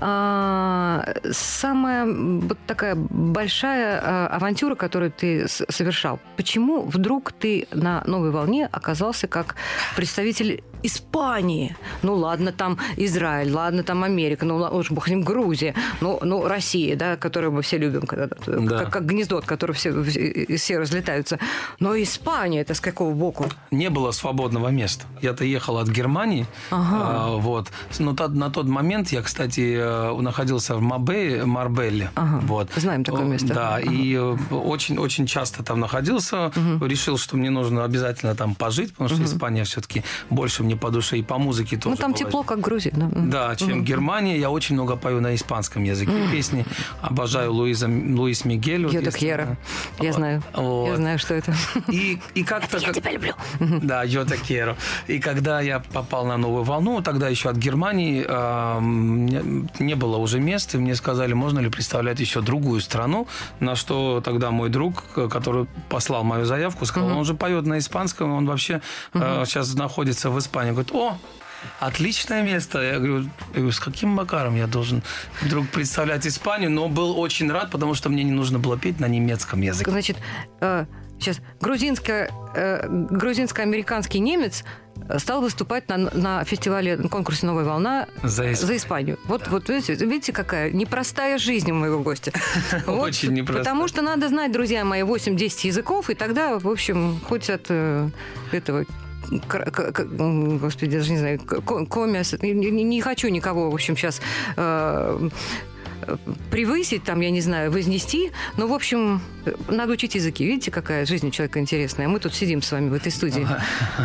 А, самая вот такая большая а, авантюра, которую ты совершал. Почему вдруг ты на новой волне оказался как представитель Испании? Ну ладно, там Израиль, ладно, там Америка, ну уж бог ним, Грузия, ну, ну Россия, да, которую мы все любим, когда, Да. как, как гнездо, от которого все, все, все разлетаются. Но Испания, это с какого боку? не было свободного места. Я-то ехал от Германии, Ага. а, вот. Но та- на тот момент я, кстати, э, находился в Мабе, Марбелле. Ага. Вот. Знаем такое место. Да, Ага. и очень-очень часто там находился. Решил, что мне нужно обязательно там пожить, потому что Испания все-таки больше мне мне по душе, и по музыке тоже. Ну, там была. тепло, как в Грузии. да. Да, чем Германия. Я очень много пою на испанском языке песни. Обожаю Луиза, Луис Мигель. Йода Кьера. Я знаю. Я Вот. знаю, что это. И, и как-то... Я тебя люблю. Да, Керо. И когда я попал на новую волну, тогда еще от Германии э, не было уже мест, и мне сказали, можно ли представлять еще другую страну, на что тогда мой друг, который послал мою заявку, сказал, он уже поет на испанском, он вообще э, сейчас находится в Испании. Говорит, о, Отличное место. Я говорю, я говорю, с каким макаром я должен вдруг представлять Испанию? Но был очень рад, потому что мне не нужно было петь на немецком языке. Значит, э, сейчас грузинско, э, грузинско-американский немец э, стал выступать на, на фестивале, на конкурсе «Новая волна» За Испанию. Испанию. Вот, вот видите, видите, какая непростая жизнь у моего гостя. Вот, Очень непростая. Потому что надо знать, друзья мои, 8-10 языков, и тогда, в общем, хоть от э, этого господи, даже не знаю, ко- комиас, не, не- хочу никого, в общем, сейчас превысить, там, я не знаю, вознести. Но, в общем, э, надо учить языки. Видите, какая жизнь у человека интересная. Мы тут сидим с вами в этой студии.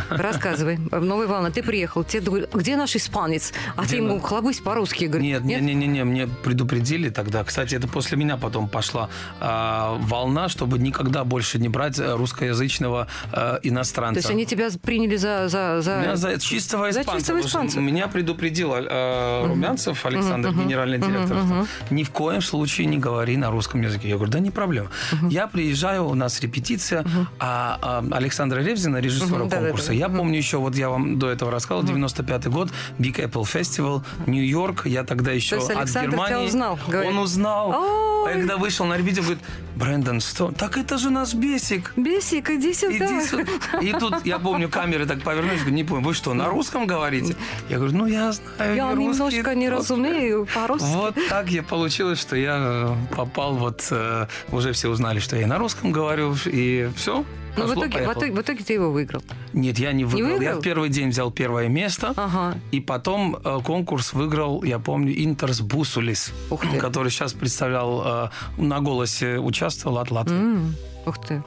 Рассказывай. Новая волна, ты приехал. Тебе говорят, где наш испанец? А Где ты ему хлобысь по-русски. Нет, нет, нет, нет, нет, мне предупредили тогда. Кстати, это после меня потом пошла а, волна, чтобы никогда больше не брать э, русскоязычного э, иностранца. То есть они тебя приняли за... за, за... Меня за чистого За испанца. чистого потому что испанца. Меня предупредил э, Румянцев Александр, генеральный директор. что Ни в коем случае не говори на русском языке. Я говорю, да не проблема. Я приезжаю, у нас репетиция, а, а Александра Ревзина, режиссера да-да-да. конкурса, я помню еще, вот я вам до этого рассказал, 95-й год, Big Apple Festival, Нью-Йорк, я тогда еще есть от Александр Германии. узнал, говорит. Он узнал. Ой. А я когда вышел на репетицию, говорит, Брэндон, что? Так это же наш Бесик. Бесик, иди сюда. Иди сюда. И тут, я помню, камеры так повернулись, говорю, не понял, вы что, на русском говорите? Я говорю, ну я знаю Я русский, немножко не русский». разумею по-русски. Вот так я получилось, что я э, попал, вот э, уже все узнали, что я и на русском говорю, и все. Ну, в итоге, в, итоге, в итоге ты его выиграл. Нет, я не выиграл. Я выиграл? в первый день взял первое место. Ага. И потом э, конкурс выиграл, я помню, Интерс Бусулис, который сейчас представлял, э, на голосе участвовал от Латвии. М, Ух ты.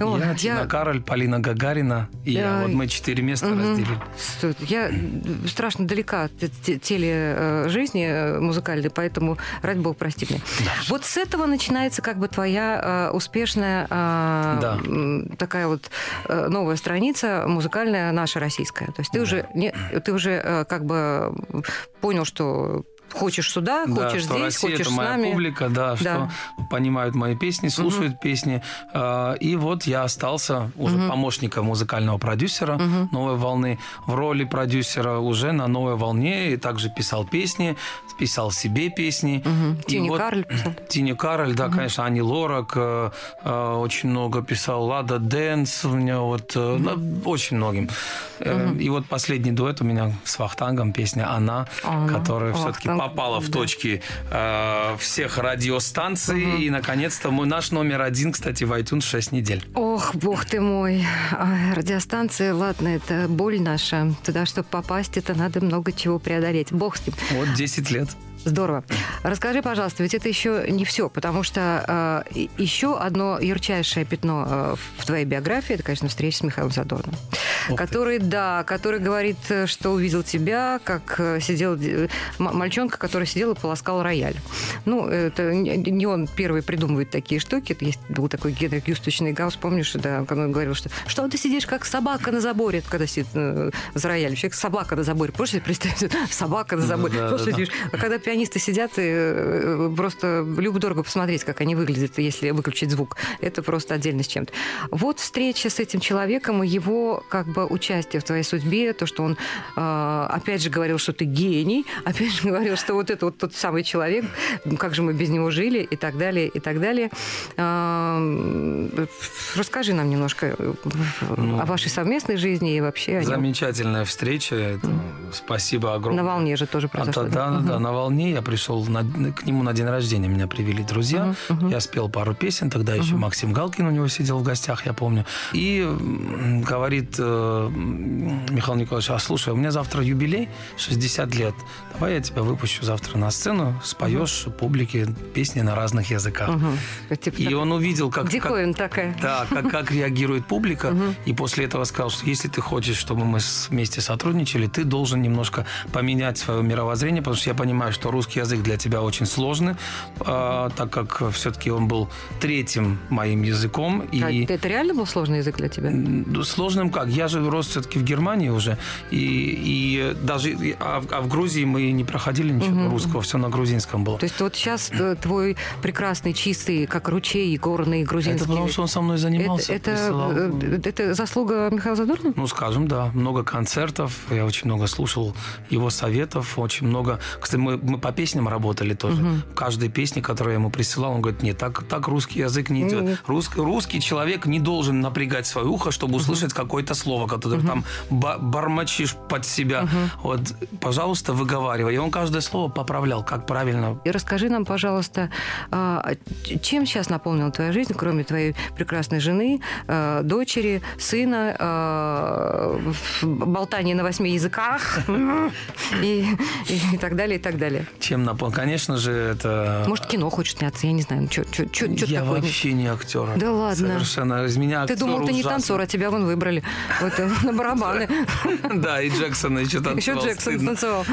О, я, Тина Кароль, Полина Гагарина и я. Я- Вот мы четыре места Мгм. разделили. Я страшно далека от те- теле э, жизни э, музыкальной, поэтому, ради бога, прости меня. Вот с этого начинается как бы твоя э, успешная Да. такая вот новая страница музыкальная наша российская. То есть ты уже не, ты уже как бы понял, что хочешь сюда, Да, хочешь что здесь, Россия хочешь это с моя нами. публика, да, что понимают мои песни, слушают песни. А, И вот я остался уже помощником музыкального продюсера «Новой волны». В роли продюсера уже на «Новой волне» и также писал песни, писал себе песни. И Тини Карль писал. Тини Кароль, да, конечно, Ани Лорак, э, э, очень много писал, Лада Дэнс у меня вот, э, ну, очень многим. Э, И вот последний дуэт у меня с Вахтангом, песня «Она», «Она». которая все-таки попала в точки э, всех радиостанций. И, наконец-то, мой наш номер один, кстати, в iTunes 6 недель. Ох, бог ты мой. Ай, радиостанция, ладно, это боль наша. Туда, чтобы попасть, это надо много чего преодолеть. Бог с ним. Вот 10 лет. Здорово. Расскажи, пожалуйста, ведь это еще не все, потому что э, еще одно ярчайшее пятно э, в твоей биографии, это, конечно, встреча с Михаилом Задорным, Ух ты. который, да, который говорит, э, что увидел тебя, как э, сидел э, мальчонка, который сидел и полоскал рояль. Ну, это не он первый придумывает такие штуки. Это Есть был такой Генрих Юстович Гаус, помнишь, да, когда он говорил, что что ты сидишь как собака на заборе, когда сидит э, за роялем. Человек собака на заборе. Себе представить? Собака на заборе. да, да, да. сидишь. А когда пианисты сидят, и э, просто любо-дорого посмотреть, как они выглядят, если выключить звук. Это просто отдельно с чем-то. Вот встреча с этим человеком и его как бы участие в твоей судьбе, то, что он э, опять же говорил, что ты гений, опять же говорил, что вот это вот тот самый человек, как же мы без него жили и так далее, и так далее. Э, Расскажи нам немножко Ну, о вашей совместной жизни и вообще о нем. Замечательная встреча. Это спасибо огромное. На волне же тоже А произошло. то- да, да, да, на волне я пришел на- к нему на день рождения, меня привели друзья, я спел пару песен, тогда еще Максим Галкин у него сидел в гостях, я помню, и говорит э, Михаил Николаевич, а слушай, у меня завтра юбилей, 60 лет, давай я тебя выпущу завтра на сцену, споешь публике песни на разных языках. Мгм. Типа И он увидел, как, как, такая. да, как, как реагирует публика. И после этого сказал, что если ты хочешь, чтобы мы вместе сотрудничали, ты должен немножко поменять свое мировоззрение, потому что я понимаю, что русский язык для тебя очень сложный, а, так как все-таки он был третьим моим языком. А И это реально был сложный язык для тебя? ну, Сложным как? Я же рос все-таки в Германии уже. И, и даже а, в- а в Грузии мы не проходили ничего русского, все на грузинском было. То есть вот сейчас э, твой прекрасный, чистый, как ручей, горный грузинский... Это потому, что он со мной это, занимался. это, присылал. э, это заслуга Михаила Задорнова? Ну, скажем, да. Много концертов. Я очень много слушал его советов. Очень много... Кстати, мы, мы по песням работали тоже. В каждой песне, которую я ему присылал, он говорит, нет, так, так русский язык не идет. Рус- русский человек не должен напрягать свое ухо, чтобы услышать какое-то слово, которое там ба- бормочишь под себя. Вот, пожалуйста, выговаривай. И он каждое слово поправлял, как правильно И расскажи нам, пожалуйста, а, чем сейчас наполнила твоя жизнь, кроме твоей прекрасной жены, а, дочери, сына, а, болтания на восьми языках и, и так далее, и так далее. Чем напомнил. Конечно же, это... Может, кино хочет сняться, я не знаю. Что я такое? вообще не актер. Да ладно. Совершенно. Из меня Ты думал, ты не танцор, а тебя вон выбрали. Вот э, на барабаны. Да, и Джексон еще танцевал. Еще Джексон танцевал.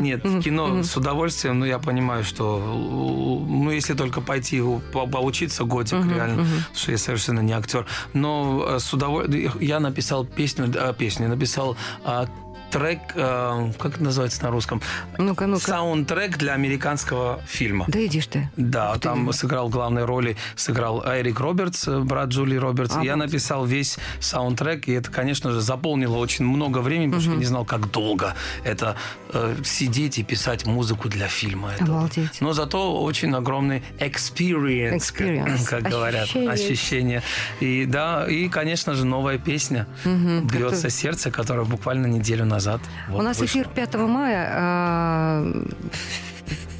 Нет, кино с удовольствием, но я понимаю, что ну, если только пойти по- поучиться годик, реально, что я совершенно не актер. Но э, с удовольствием я написал песню, э, песню, написал а, трек, э, как это называется на русском? Ну-ка, ну-ка. Саундтрек для американского фильма. Да иди ж ты. Да, Ух ты. там сыграл главной роли, сыграл Эрик Робертс, э, брат Джули Робертс. А, я вот. написал весь саундтрек, и это, конечно же, заполнило очень много времени, потому что я не знал, как долго это э, сидеть и писать музыку для фильма. этого. Обалдеть. Но зато очень огромный experience, Experience. как, как говорят, Ощущение. И да, и, конечно же, новая песня «Бьется сердце», которая буквально неделю назад вот У нас вышла. эфир 5 мая. а,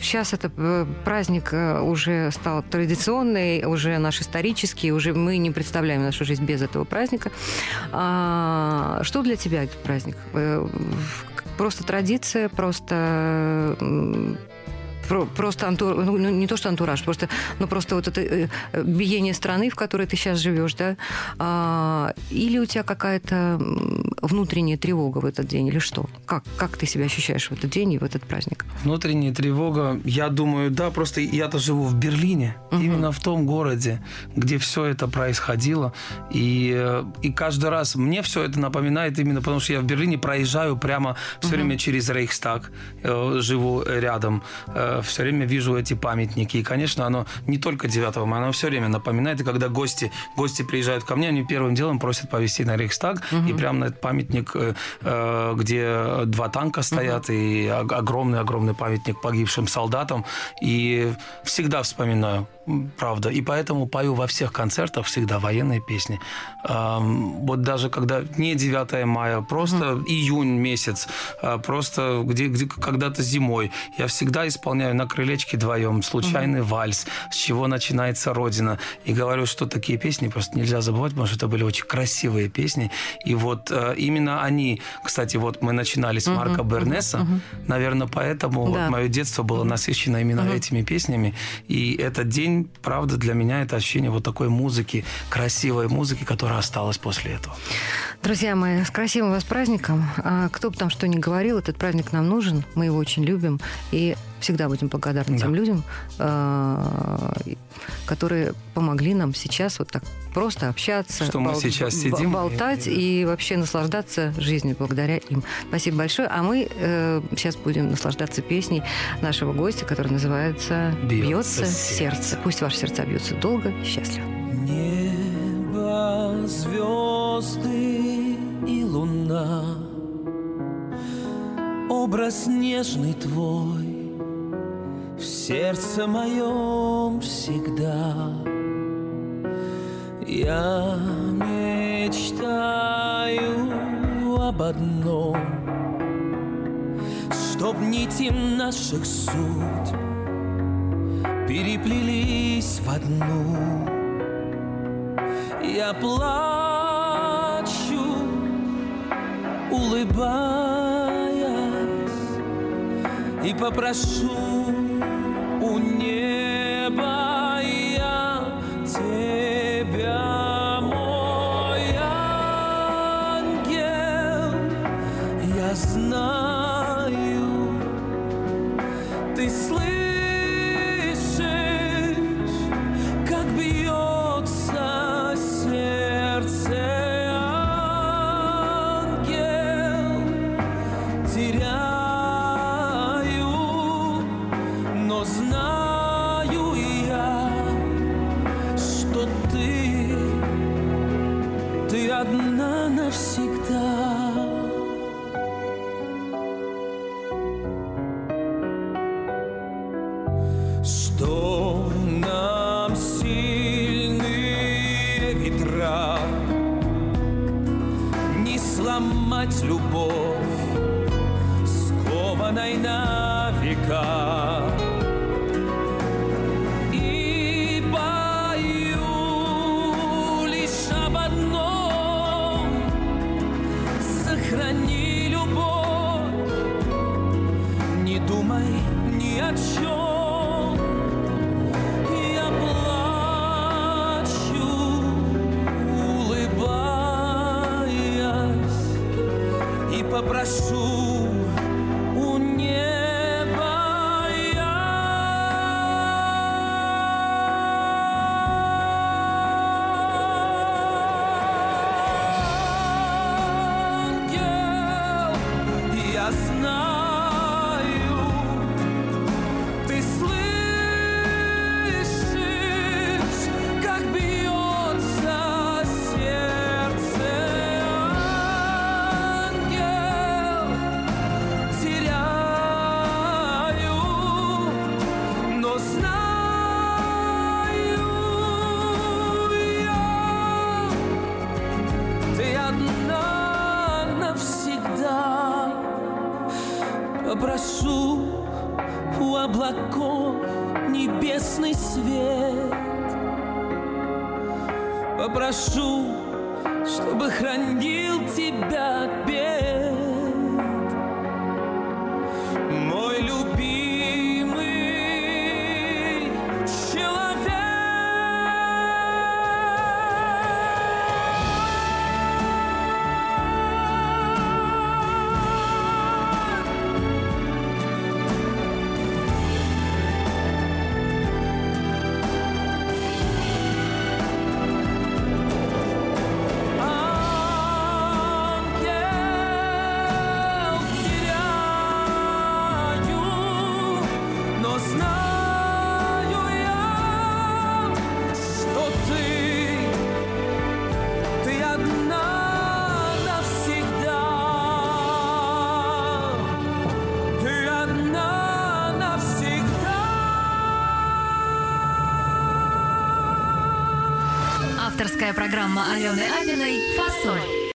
Сейчас это э, праздник э, уже стал традиционный, уже наш исторический, уже мы не представляем нашу жизнь без этого праздника. А, Что для тебя этот праздник? Э, Просто традиция, просто про- просто антур, ну, ну, не то что антураж, просто, ну просто вот это э, э, биение страны, в которой ты сейчас живешь, да, А, или у тебя какая-то внутренняя тревога в этот день, или что? Как, как ты себя ощущаешь в этот день и в этот праздник? Внутренняя тревога, я думаю, да, просто я-то живу в Берлине, именно в том городе, где все это происходило. И, э, и каждый раз мне все это напоминает именно потому, что я в Берлине проезжаю прямо все время через Рейхстаг, э, живу рядом, все время вижу эти памятники. И, конечно, оно не только 9 мая, оно все время напоминает. И когда гости, гости приезжают ко мне, они первым делом просят повезти на Рейхстаг, и прямо на этот памятник, э, э, где два танка стоят, и ог- огромный-огромный памятник погибшим солдатам. И всегда вспоминаю, правда. И поэтому пою во всех концертах всегда военные песни. Ам, Вот даже когда не 9 мая, просто июнь месяц, а, просто где, где когда-то зимой, я всегда исполняю на крылечке вдвоем случайный вальс, с чего начинается Родина. И говорю, что такие песни просто нельзя забывать, потому что это были очень красивые песни. И вот э, именно они, кстати, вот мы начинали с Марка Бернеса, наверное, поэтому Да. вот мое детство было насыщено именно этими песнями. И этот день, правда, для меня это ощущение вот такой музыки, красивой музыки, которая осталась после этого. Друзья мои, с красивым вас праздником. А, Кто бы там что ни говорил, этот праздник нам нужен, мы его очень любим. И всегда будем благодарны Да. тем людям, а, которые помогли нам сейчас вот так просто общаться, Что мы сейчас сидим и- болтать и, вообще наслаждаться жизнью благодаря им. Спасибо большое. А мы э, сейчас будем наслаждаться песней нашего гостя, которая называется «Бьется «Бьется сердце». сердце». Пусть ваши сердца бьются долго и счастливо. Небо, звезды и луна Образ нежный твой в сердце моем всегда. Я мечтаю об одном, Чтоб нити наших суд Переплелись в одну. Я плачу, улыбаюсь и попрошу 树まああれよね。あれじゃない